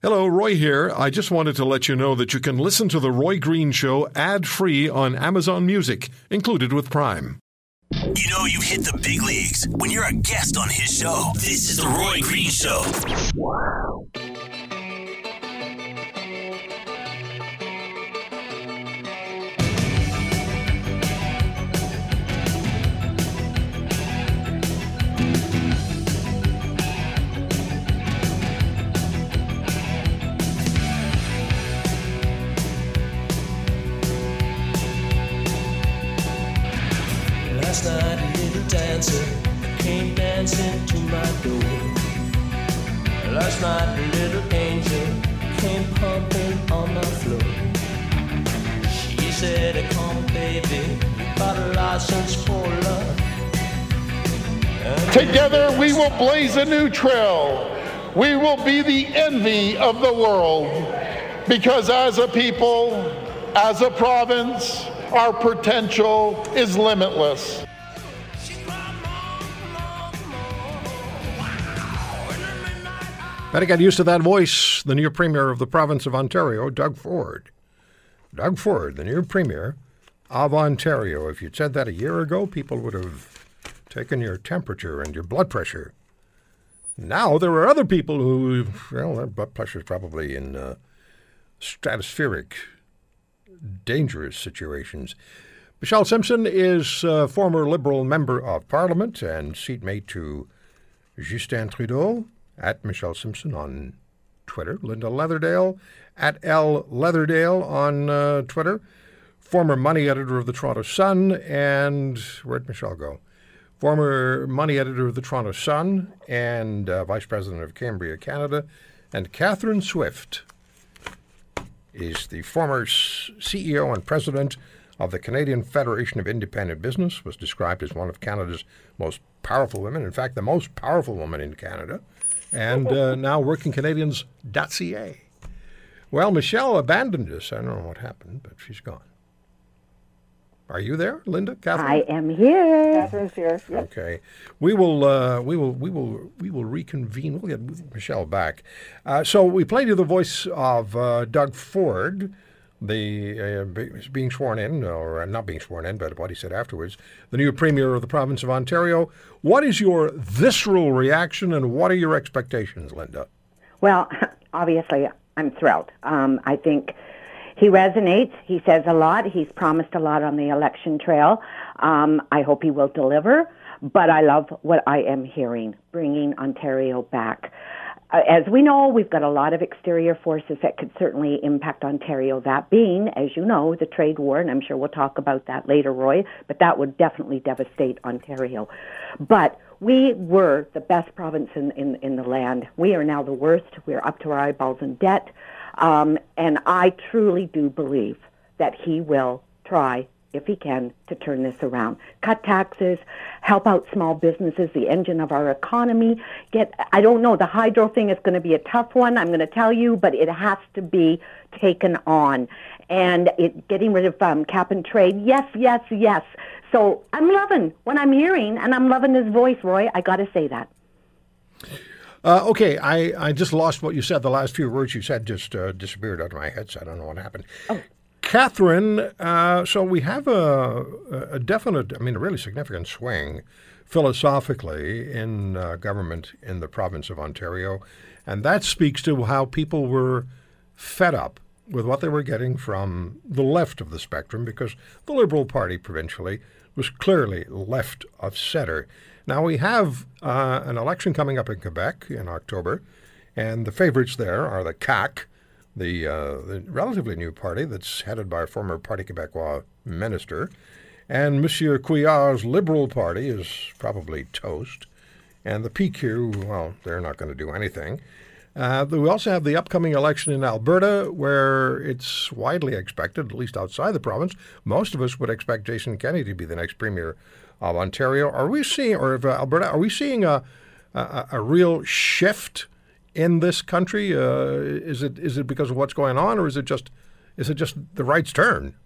Hello, Roy here. I just wanted to let you know that you can listen to The Roy Green Show ad free on Amazon Music, included with Prime. You know you've hit the big leagues when you're a guest on his show. This is The Roy Green Show. Last night a little dancer came dancing to my door. Last night a little angel came pumping on the floor. She said, Come baby, got a license for love. And Together we will blaze a new trail. We will be the envy of the world. Because as a people, as a province, our potential is limitless. Better get used to that voice. The new Premier of the province of Ontario, Doug Ford. Doug Ford, the new Premier of Ontario. If you'd said that a year ago, people would have taken your temperature and your blood pressure. Now there are other people who, well, their blood pressure is probably in uh, stratospheric, dangerous situations. Michelle Simson is a former Liberal member of Parliament and seatmate to Justin Trudeau at Michelle Simson on Twitter, Linda Leatherdale at L Leatherdale on uh, Twitter, former money editor of the Toronto Sun, and where'd Michelle go? Former money editor of the Toronto Sun and uh, vice president of Cambria, Canada, and Catherine Swift is the former CEO and president of the Canadian Federation of Independent Business, was described as one of Canada's most powerful women, in fact, the most powerful woman in Canada, and uh, now workingcanadians.ca. Well, Michelle abandoned us. I don't know what happened, but she's gone. Are you there, Linda? Catherine? I am here. Catherine's here. Yep. Okay, we will, uh, we will, we will, we will reconvene. We'll get Michelle back. Uh, so we played you the voice of uh, Doug Ford, the uh, be- being sworn in, or not being sworn in, but what he said afterwards, the new premier of the province of Ontario. What is your visceral reaction, and what are your expectations, Linda? Well, obviously, I'm thrilled. Um, I think he resonates. He says a lot. He's promised a lot on the election trail. Um, I hope he will deliver. But I love what I am hearing, bringing Ontario back. Uh, as we know, we've got a lot of exterior forces that could certainly impact Ontario. That being, as you know, the trade war, and I'm sure we'll talk about that later, Roy, but that would definitely devastate Ontario. But we were the best province in, in, in the land. We are now the worst. We're up to our eyeballs in debt. Um, and I truly do believe that he will try, if he can, to turn this around. Cut taxes, help out small businesses, the engine of our economy. Get, I don't know, the hydro thing is going to be a tough one, I'm going to tell you, but it has to be taken on. And it, getting rid of um, cap and trade, yes, yes, yes. So I'm loving what I'm hearing, and I'm loving his voice, Roy. I got to say that. Uh, okay, I, I just lost what you said. The last few words you said just uh, disappeared out of my head, so I don't know what happened. Catherine, uh, so we have a, a definite, I mean, a really significant swing philosophically in uh, government in the province of Ontario, and that speaks to how people were fed up with what they were getting from the left of the spectrum because the Liberal Party provincially was clearly left of center. Now we have uh, an election coming up in Quebec in October, and the favorites there are the CAQ, the, uh, the relatively new party that's headed by a former Parti Québécois minister, and Monsieur Couillard's Liberal Party is probably toast, and the PQ, well, they're not going to do anything. Uh, we also have the upcoming election in Alberta, where it's widely expected, at least outside the province, most of us would expect Jason Kenney to be the next premier of Ontario. Are we seeing, or uh, Alberta, are we seeing a, a, a real shift in this country? Uh, is it is it because of what's going on, or is it just is it just the right's turn?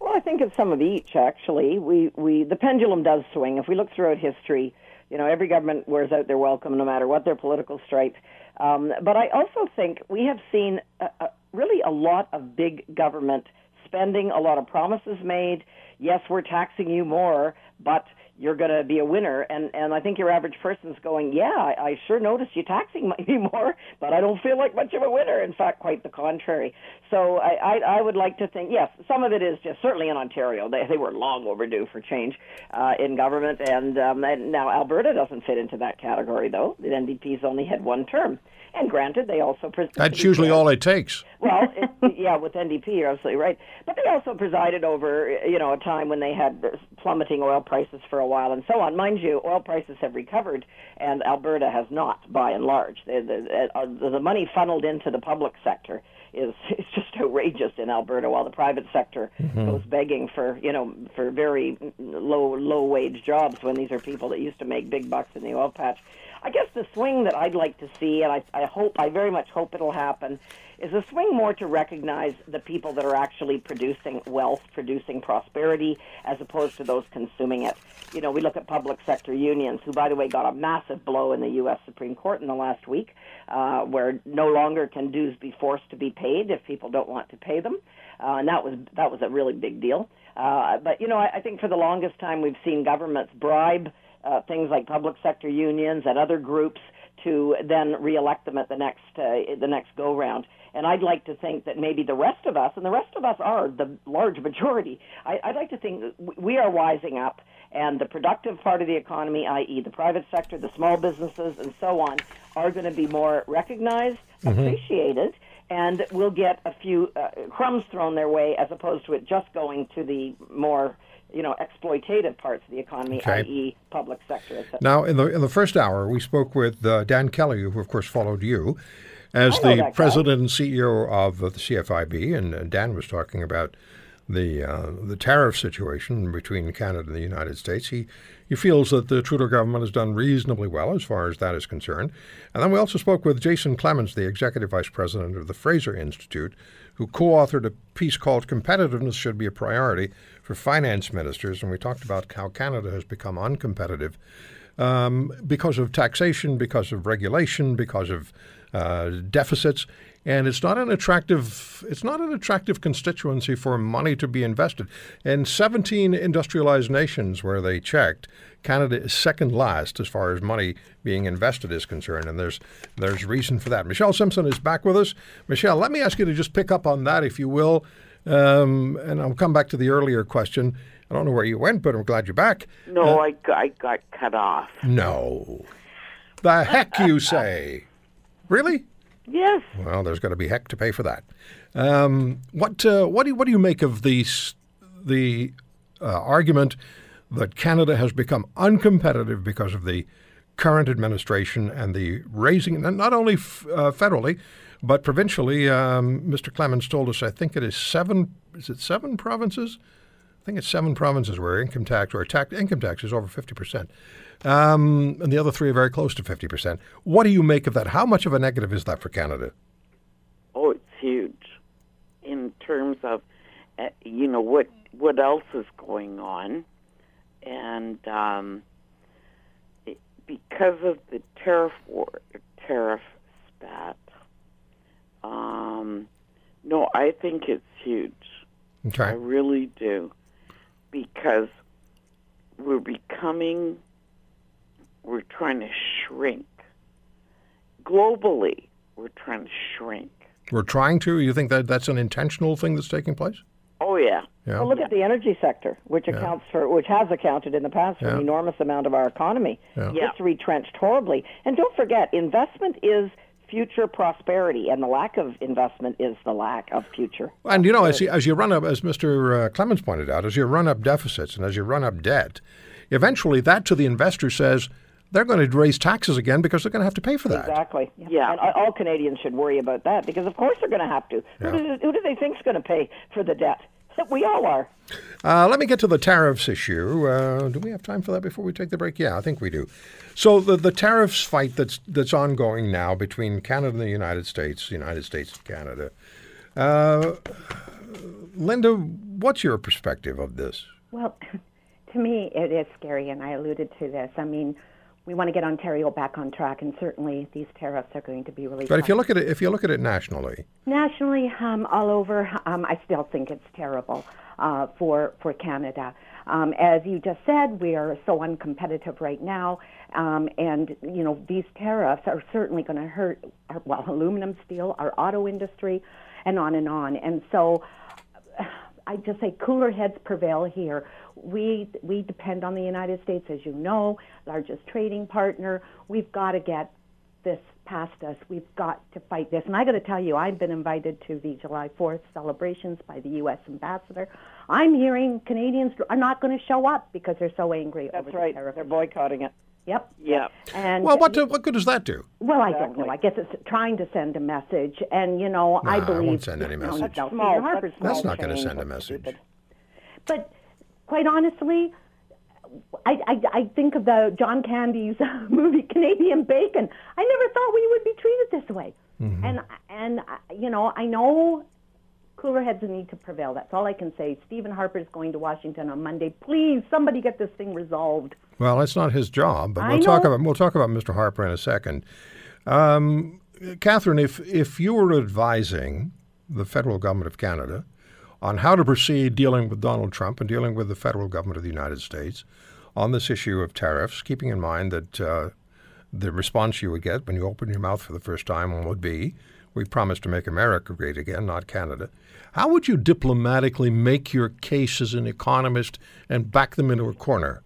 Well, I think it's some of each. Actually, we we the pendulum does swing. If we look throughout history, you know, every government wears out their welcome, no matter what their political stripe. Um, but I also think we have seen a, a, really a lot of big government spending, a lot of promises made. Yes, we're taxing you more, but you're going to be a winner. And and I think your average person's going, yeah, I, I sure notice you taxing me more, but I don't feel like much of a winner. In fact, quite the contrary. So I I, I would like to think, yes, some of it is just certainly in Ontario. They they were long overdue for change uh, in government, and, um, and now Alberta doesn't fit into that category though. The NDP's only had one term. And granted, they also That's usually all it takes. Well, it, yeah, with NDP, you're absolutely right. But they also presided over, you know, a time when they had plummeting oil prices for a while and so on. Mind you, oil prices have recovered, and Alberta has not, by and large. The, the, uh, the money funneled into the public sector is it's just outrageous in Alberta, while the private sector goes begging for, you know, for very low low wage jobs when these are people that used to make big bucks in the oil patch. I guess the swing that I'd like to see, and I, I hope, I very much hope it'll happen, is a swing more to recognize the people that are actually producing wealth, producing prosperity, as opposed to those consuming it. You know, we look at public sector unions, who, by the way, got a massive blow in the U.S. Supreme Court in the last week, uh, where no longer can dues be forced to be paid if people don't want to pay them, uh, and that was that was a really big deal. Uh, but you know, I, I think for the longest time we've seen governments bribe uh, things like public sector unions and other groups to then reelect them at the next uh, the next go round. And I'd like to think that maybe the rest of us, and the rest of us are the large majority. I, I'd like to think that we are wising up, and the productive part of the economy, i.e., the private sector, the small businesses, and so on, are going to be more recognized, appreciated, and will get a few uh, crumbs thrown their way, as opposed to it just going to the more you know, exploitative parts of the economy, Okay. i.e., public sector, etc. Now, in the in the first hour, we spoke with uh, Dan Kelly, who of course followed you as the that guy. president and CEO of the CFIB, and uh, Dan was talking about the uh, the tariff situation between Canada and the United States. He he feels that the Trudeau government has done reasonably well as far as that is concerned. And then we also spoke with Jason Clemens, the executive vice president of the Fraser Institute, who co-authored a piece called "Competitiveness Should Be a Priority for Finance Ministers," and we talked about how Canada has become uncompetitive um, because of taxation, because of regulation, because of uh, deficits, and it's not an attractive it's not an attractive constituency for money to be invested. In 17 industrialized nations where they checked, Canada is second last as far as money being invested is concerned, and there's there's reason for that. Michelle Simson is back with us. Michelle, let me ask you to just pick up on that, if you will, um, and I'll come back to the earlier question. I don't know where you went, but I'm glad you're back. No, I, I got cut off. No. The heck you say? Really? Yes. Well, there's going to be heck to pay for that. Um, what uh, what do what do you make of the the uh, argument that Canada has become uncompetitive because of the current administration and the raising, not only f- uh, federally, but provincially? Um, Mr. Clemens told us, I think it is seven. Is it seven provinces? I think it's seven provinces where income tax or tax income tax is over fifty percent, um, and the other three are very close to fifty percent. What do you make of that? How much of a negative is that for Canada? Oh, it's huge in terms of, uh, you know, what what else is going on, and um, it, because of the tariff war, tariff spat. Um, no, I think it's huge. Okay. I really do, because we're becoming, we're trying to shrink. Globally, we're trying to shrink. We're trying to. You think that that's an intentional thing that's taking place? Oh yeah, Yeah. Well, look at the energy sector, which accounts for, which has accounted in the past for Yeah. an enormous amount of our economy. Yeah. Yeah. It's retrenched horribly. And don't forget, investment is future prosperity, and the lack of investment is the lack of future. And you know, as you, as you run up, as Mr. Uh, Clemens pointed out, as you run up deficits and as you run up debt, eventually that to the investor says they're going to raise taxes again because they're going to have to pay for that. Exactly. Yeah. And all Canadians should worry about that because, of course, they're going to have to. Yeah. Who, do, who do they think's going to pay for the debt? We all are. Uh, let me get to the tariffs issue. Uh, do we have time for that before we take the break? Yeah, I think we do. So the the tariffs fight that's that's ongoing now between Canada and the United States, the United States and Canada. Uh, Linda, what's your perspective of this? Well, to me, it is scary, and I alluded to this. I mean, we want to get Ontario back on track, and certainly these tariffs are going to be really. But if you look at it, if you look at it nationally, nationally, um, all over, um, I still think it's terrible uh, for for Canada. Um, as you just said, we are so uncompetitive right now, um, and you know these tariffs are certainly going to hurt our, well aluminum, steel, our auto industry, and on and on. And so, I just say cooler heads prevail here. We we depend on the United States, as you know, largest trading partner. We've got to get this past us. We've got to fight this. And I got to tell you, I've been invited to the July 4th celebrations by the U.S. ambassador. I'm hearing Canadians are not going to show up because they're so angry That's over right. the. They're boycotting it. Yep. Yeah. And well, what do, what good does that do? well, I don't know. I guess it's trying to send a message, and you know, I Nah, it believe won't send any message. No, Small, that's small. That's not going to send a message. stupid. But quite honestly, I, I, I think of the John Candy's movie Canadian Bacon. I never thought we would be treated this way. Mm-hmm. And and uh, you know, I know cooler heads need to prevail. That's all I can say. Stephen Harper is going to Washington on Monday. Please, somebody get this thing resolved. Well, that's not his job, but I we'll talk about we'll talk about Mr. Harper in a second. Um, Catherine, if if you were advising the federal government of Canada on how to proceed dealing with Donald Trump and dealing with the federal government of the United States on this issue of tariffs, keeping in mind that uh, the response you would get when you open your mouth for the first time would be, "We promise to make America great again, not Canada." How would you diplomatically make your case as an economist and back them into a corner?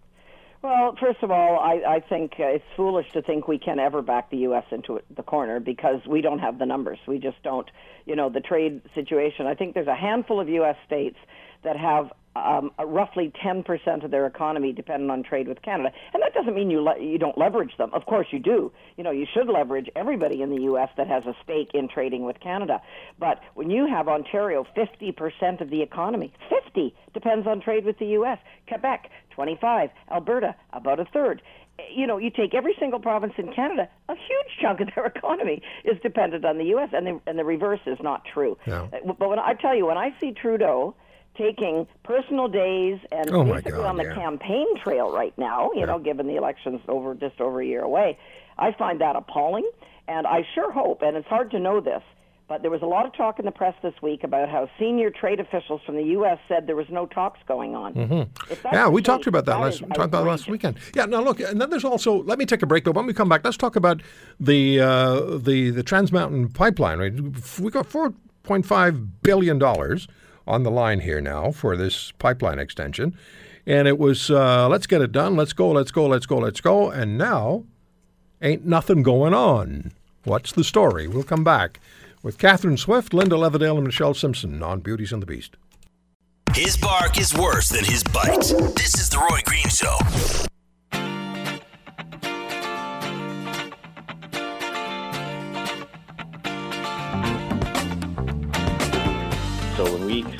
Well, first of all, I, I think uh, it's foolish to think we can ever back the U.S. into the corner because we don't have the numbers. We just don't. You know, the trade situation. I think there's a handful of U.S. states that have um, roughly 10% of their economy dependent on trade with Canada, and that doesn't mean you le- you don't leverage them. Of course, you do. You know, you should leverage everybody in the U.S. that has a stake in trading with Canada. But when you have Ontario, 50% of the economy, 50 depends on trade with the U.S. Quebec, 25. Alberta, about a third. You know, you take every single province in Canada, a huge chunk of their economy is dependent on the U.S., and the, and the reverse is not true. Yeah. Uh, But when I tell you, when I see Trudeau taking personal days and Oh, basically God, on the yeah. campaign trail right now, you know, given the election's over just over a year away, I find that appalling. And I sure hope, and it's hard to know this, but there was a lot of talk in the press this week about how senior trade officials from the U.S. said there was no talks going on. Mm-hmm. Yeah, we talked case, about that, last is talked about last weekend. Yeah, now look, and then there's also. Let me take a break, but when we come back, let's talk about the uh, the the Trans Mountain Pipeline. Right? We got four point five billion dollars on the line here now for this pipeline extension, and it was uh, let's get it done, let's go, let's go, let's go, let's go, and now ain't nothing going on. What's the story? We'll come back with Catherine Swift, Linda Leatherdale, and Michelle Simson on Beauties and the Beast. His bark is worse than his bite. This is the Roy Green Show.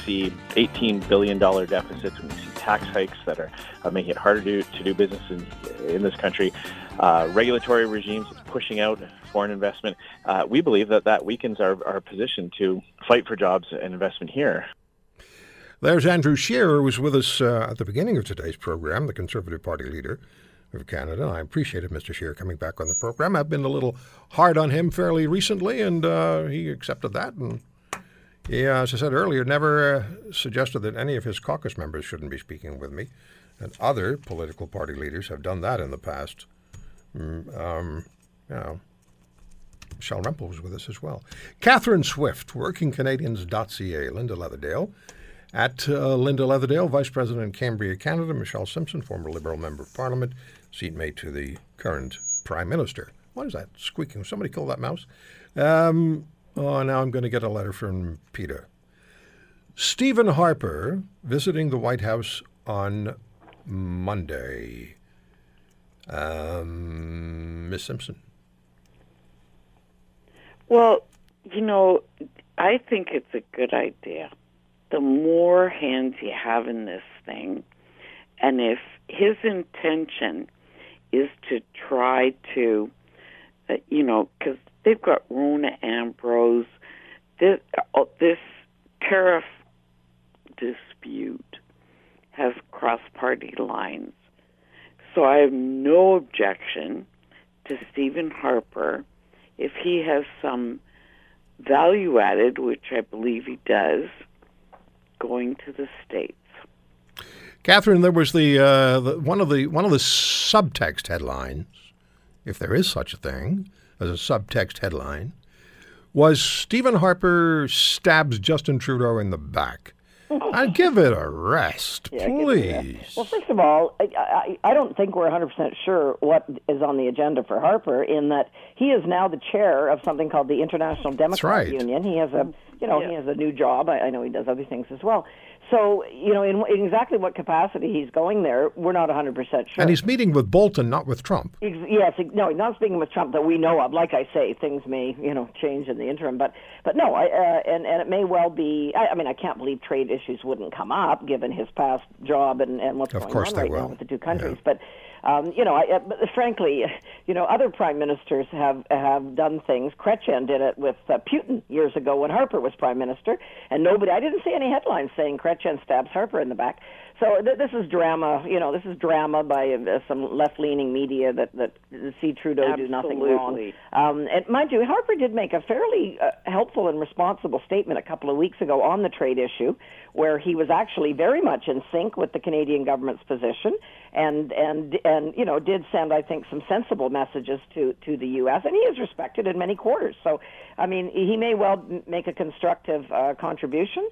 See $18 billion deficits, when we see tax hikes that are uh, making it harder to, to do business in, in this country, uh, regulatory regimes pushing out foreign investment, uh, we believe that that weakens our, our position to fight for jobs and investment here. There's Andrew Scheer, who was with us uh, at the beginning of today's program, the Conservative Party leader of Canada. I appreciated Mr. Scheer coming back on the program. I've been a little hard on him fairly recently, and uh, he accepted that. And he, uh, as I said earlier, never uh, suggested that any of his caucus members shouldn't be speaking with me. And other political party leaders have done that in the past. Mm, um, you know, Michelle Rempel was with us as well. Catherine Swift, WorkingCanadians.ca, Linda Leatherdale. At uh, Linda Leatherdale, Vice President of Cambria, Canada, Michelle Simson, former Liberal Member of Parliament, seatmate to the current Prime Minister. What is that squeaking? Somebody kill that mouse? Um, oh, now I'm going to get a letter from Peter. Stephen Harper visiting the White House on Monday. Um, Miss Simson. Well, you know, I think it's a good idea. The more hands you have in this thing, and if his intention is to try to, uh, you know, because they've got Rona Ambrose, this, uh, this tariff dispute has crossed party lines. So I have no objection to Stephen Harper if he has some value added, which I believe he does, going to the states. Catherine, there was the, uh, the one of the one of the subtext headlines, if there is such a thing as a subtext headline, was Stephen Harper stabs Justin Trudeau in the back. I'd give it a rest, Yeah, give it a rest. please. Well, first of all, I, I, I don't think we're 100% sure what is on the agenda for Harper in that he is now the chair of something called the International Democrat right. Union. He has a, you know, he has a new job. I, I know he does other things as well. So, you know, in, in exactly what capacity he's going there, we're not 100% sure. And he's meeting with Bolton, not with Trump. Ex- Yes, no, not speaking with Trump that we know of. Like I say, things may you know change in the interim, but but no, I, uh, and and it may well be. I, I mean, I can't believe trade issues wouldn't come up given his past job and and what's Of going on right now with the two countries. But um, you know, I, uh, but frankly, you know, other prime ministers have have done things. Chrétien did it with uh, Putin years ago when Harper was prime minister, and nobody. I didn't see any headlines saying Chrétien stabs Harper in the back. So th- this is drama. You know, this is drama by uh, some left-leaning media that that see Trudeau do nothing wrong. Um, and mind you, Harper did make a fairly uh, helpful and responsible statement a couple of weeks ago on the trade issue, where he was actually very much in sync with the Canadian government's position, and and and you know did send I think some sensible messages to to the U.S. and he is respected in many quarters. So, I mean, he may well m- make a constructive uh, contribution.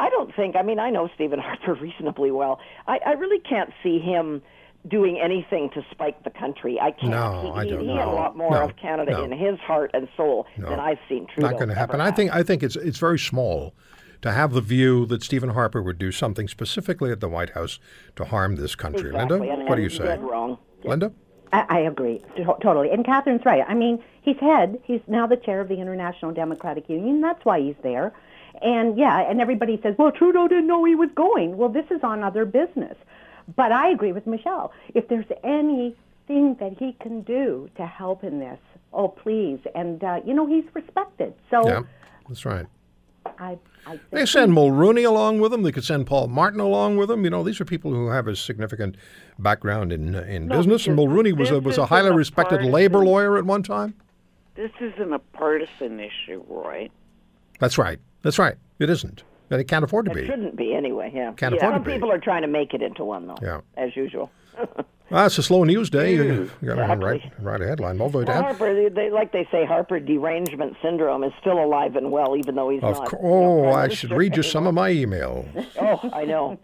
I don't think. I mean, I know Stephen Harper reasonably well. I, I really can't see him doing anything to spike the country. I can't. No, he, I he- don't he had a lot more No, of Canada no. in his heart and soul No. than I've seen Trudeau. not going to happen. I think I think it's it's very small to have the view that Stephen Harper would do something specifically at the White House to harm this country. exactly. Linda, and, what do you say? wrong. Linda? I, I agree to- totally. And Catherine's right. I mean, he's head. He's now the chair of the International Democratic Union. That's why he's there. And yeah, and everybody says, well, Trudeau didn't know he was going. Well, this is on other business. But I agree with Michelle. If there's anything that he can do to help in this, oh, please. And, uh, you know, he's respected. So Yeah, that's right. I, I They send Mulroney along with them. They could send Paul Martin along with them. You know, these are people who have a significant background in in business. And Mulroney was a was a highly a respected partisan- labor lawyer at one time. This isn't a partisan issue, Roy. That's right. That's right. It isn't. And it can't afford to It be. It shouldn't be anyway. Yeah. Can't yeah. afford to Some be. people are trying to make it into one though. Yeah. As usual. Well, it's a slow news day. You, you got to write, write a headline. Although, Well, Harper, they, they, like they say, Harper derangement syndrome is still alive and well, even though he's of not. course. you know, Oh, I should read you some of my emails. Oh, I know.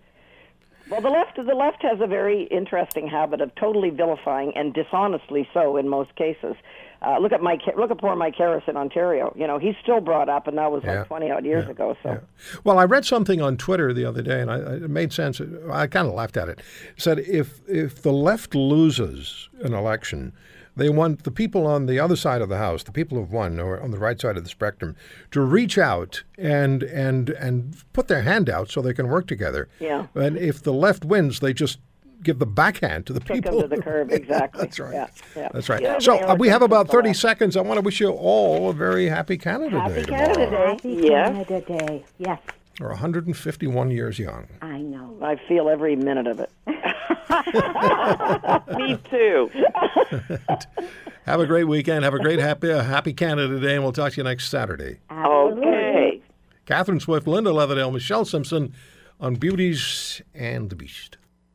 Well, the left the left has a very interesting habit of totally vilifying and dishonestly so in most cases. Uh, look at Mike. Look at poor Mike Harris in Ontario. You know, he's still brought up, and that was Yeah. like twenty odd years ago. So Well, I read something on Twitter the other day, and I, I- it made sense. I kind of laughed at it. It said if if the left loses an election, they want the people on the other side of the house, the people who've won, or on the right side of the spectrum, to reach out and and and put their hand out so they can work together. Yeah. And if the left wins, they just give the backhand to the Kick 'em people. to the curb, exactly. That's right. Yeah, yeah. That's right. Yeah. So uh, we have about thirty seconds. I want to wish you all a very happy Canada Happy Day Canada tomorrow. Day. Happy Yes. Canada Day. Yes, Or 151 years young. I know. I feel every minute of it. Me too. Have a great weekend. Have a great happy uh, happy Canada Day, and we'll talk to you next Saturday. Okay. Catherine Swift, Linda Leatherdale, Michelle Simson on Beauties and the Beast.